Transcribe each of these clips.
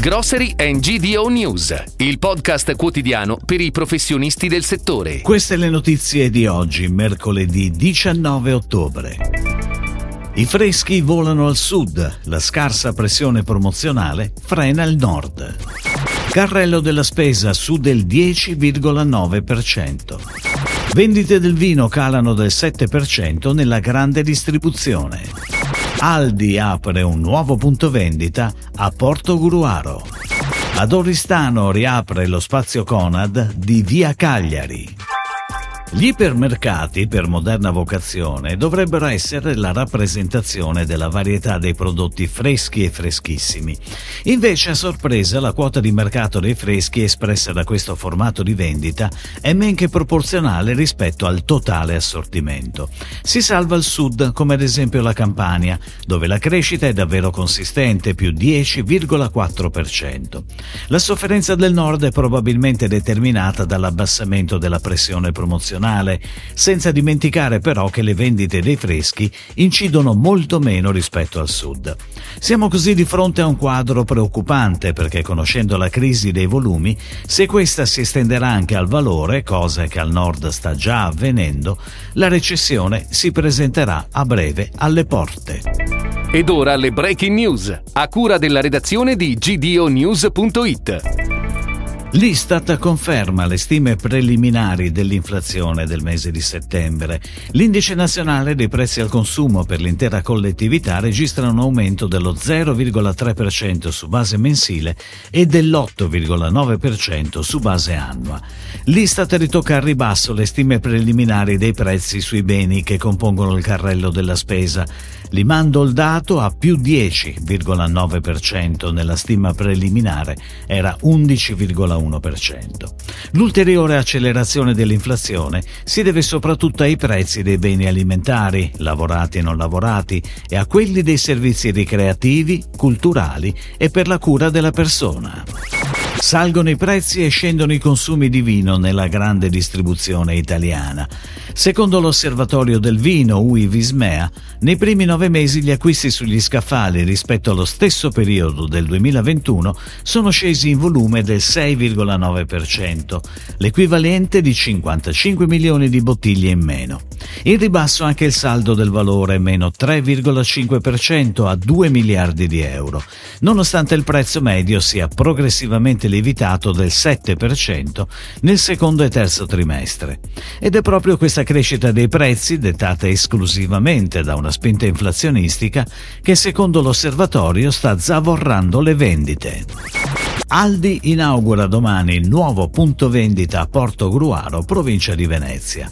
Grocery and GDO News, il podcast quotidiano per i professionisti del settore. Queste le notizie di oggi, mercoledì 19 ottobre. I freschi volano al sud, la scarsa pressione promozionale frena il nord. Carrello della spesa su del 10,9%. Vendite del vino calano del 7% nella grande distribuzione. Aldi apre un nuovo punto vendita a Porto Gruaro. Ad Oristano riapre lo spazio Conad di Via Cagliari. Gli ipermercati, per moderna vocazione, dovrebbero essere la rappresentazione della varietà dei prodotti freschi e freschissimi. Invece, a sorpresa, la quota di mercato dei freschi espressa da questo formato di vendita è men che proporzionale rispetto al totale assortimento. Si salva il sud, come ad esempio la Campania, dove la crescita è davvero consistente, più 10,4%. La sofferenza del nord è probabilmente determinata dall'abbassamento della pressione promozionale nazionale, senza dimenticare però che le vendite dei freschi incidono molto meno rispetto al sud. Siamo così di fronte a un quadro preoccupante perché conoscendo la crisi dei volumi, se questa si estenderà anche al valore, cosa che al nord sta già avvenendo, la recessione si presenterà a breve alle porte. Ed ora le breaking news, a cura della redazione di gdonews.it. L'Istat conferma le stime preliminari dell'inflazione del mese di settembre. L'indice nazionale dei prezzi al consumo per l'intera collettività registra un aumento dello 0,3% su base mensile e dell'8,9% su base annua. L'Istat ritocca a ribasso le stime preliminari dei prezzi sui beni che compongono il carrello della spesa, limando il dato a più 10,9% nella stima preliminare, era 11,1%. 1%. L'ulteriore accelerazione dell'inflazione si deve soprattutto ai prezzi dei beni alimentari, lavorati e non lavorati, e a quelli dei servizi ricreativi, culturali e per la cura della persona. Salgono i prezzi e scendono i consumi di vino nella grande distribuzione italiana. Secondo l'osservatorio del vino UI Vismea, nei primi nove mesi gli acquisti sugli scaffali rispetto allo stesso periodo del 2021 sono scesi in volume del 6,9%, l'equivalente di 55 milioni di bottiglie in meno. In ribasso anche il saldo del valore, meno 3,5% a 2 miliardi di euro, nonostante il prezzo medio sia progressivamente lievitato del 7% nel secondo e terzo trimestre. Ed è proprio questa crescita dei prezzi, dettata esclusivamente da una spinta inflazionistica, che secondo l'osservatorio sta zavorrando le vendite. Aldi inaugura domani il nuovo punto vendita a Porto Gruaro, provincia di Venezia.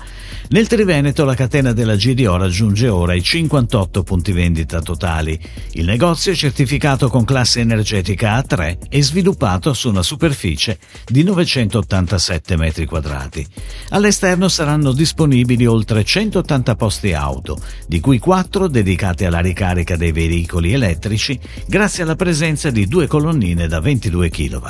Nel Triveneto la catena della GDO raggiunge ora i 58 punti vendita totali. Il negozio è certificato con classe energetica A3 e sviluppato su una superficie di 987 metri quadrati. All'esterno saranno disponibili oltre 180 posti auto, di cui 4 dedicati alla ricarica dei veicoli elettrici grazie alla presenza di due colonnine da 22 kW.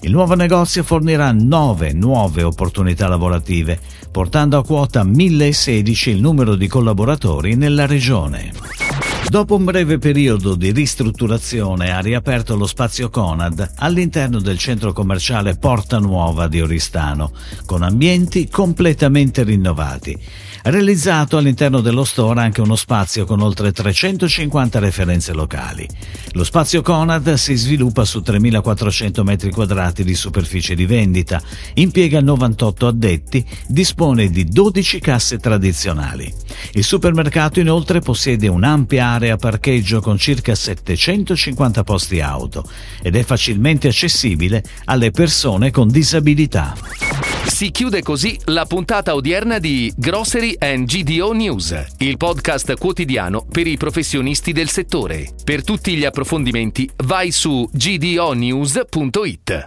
Il nuovo negozio fornirà 9 nuove opportunità lavorative, portando a quota 1016 il numero di collaboratori nella regione. Dopo un breve periodo di ristrutturazione ha riaperto lo spazio Conad all'interno del centro commerciale Porta Nuova di Oristano, con ambienti completamente rinnovati. Realizzato all'interno dello store anche uno spazio con oltre 350 referenze locali. Lo spazio Conad si sviluppa su 3.400 metri quadrati di superficie di vendita, impiega 98 addetti, dispone di 12 casse tradizionali. Il supermercato inoltre possiede un'ampia area parcheggio con circa 750 posti auto ed è facilmente accessibile alle persone con disabilità. Si chiude così la puntata odierna di Grocery and GDO News, il podcast quotidiano per i professionisti del settore. Per tutti gli approfondimenti vai su gdonews.it.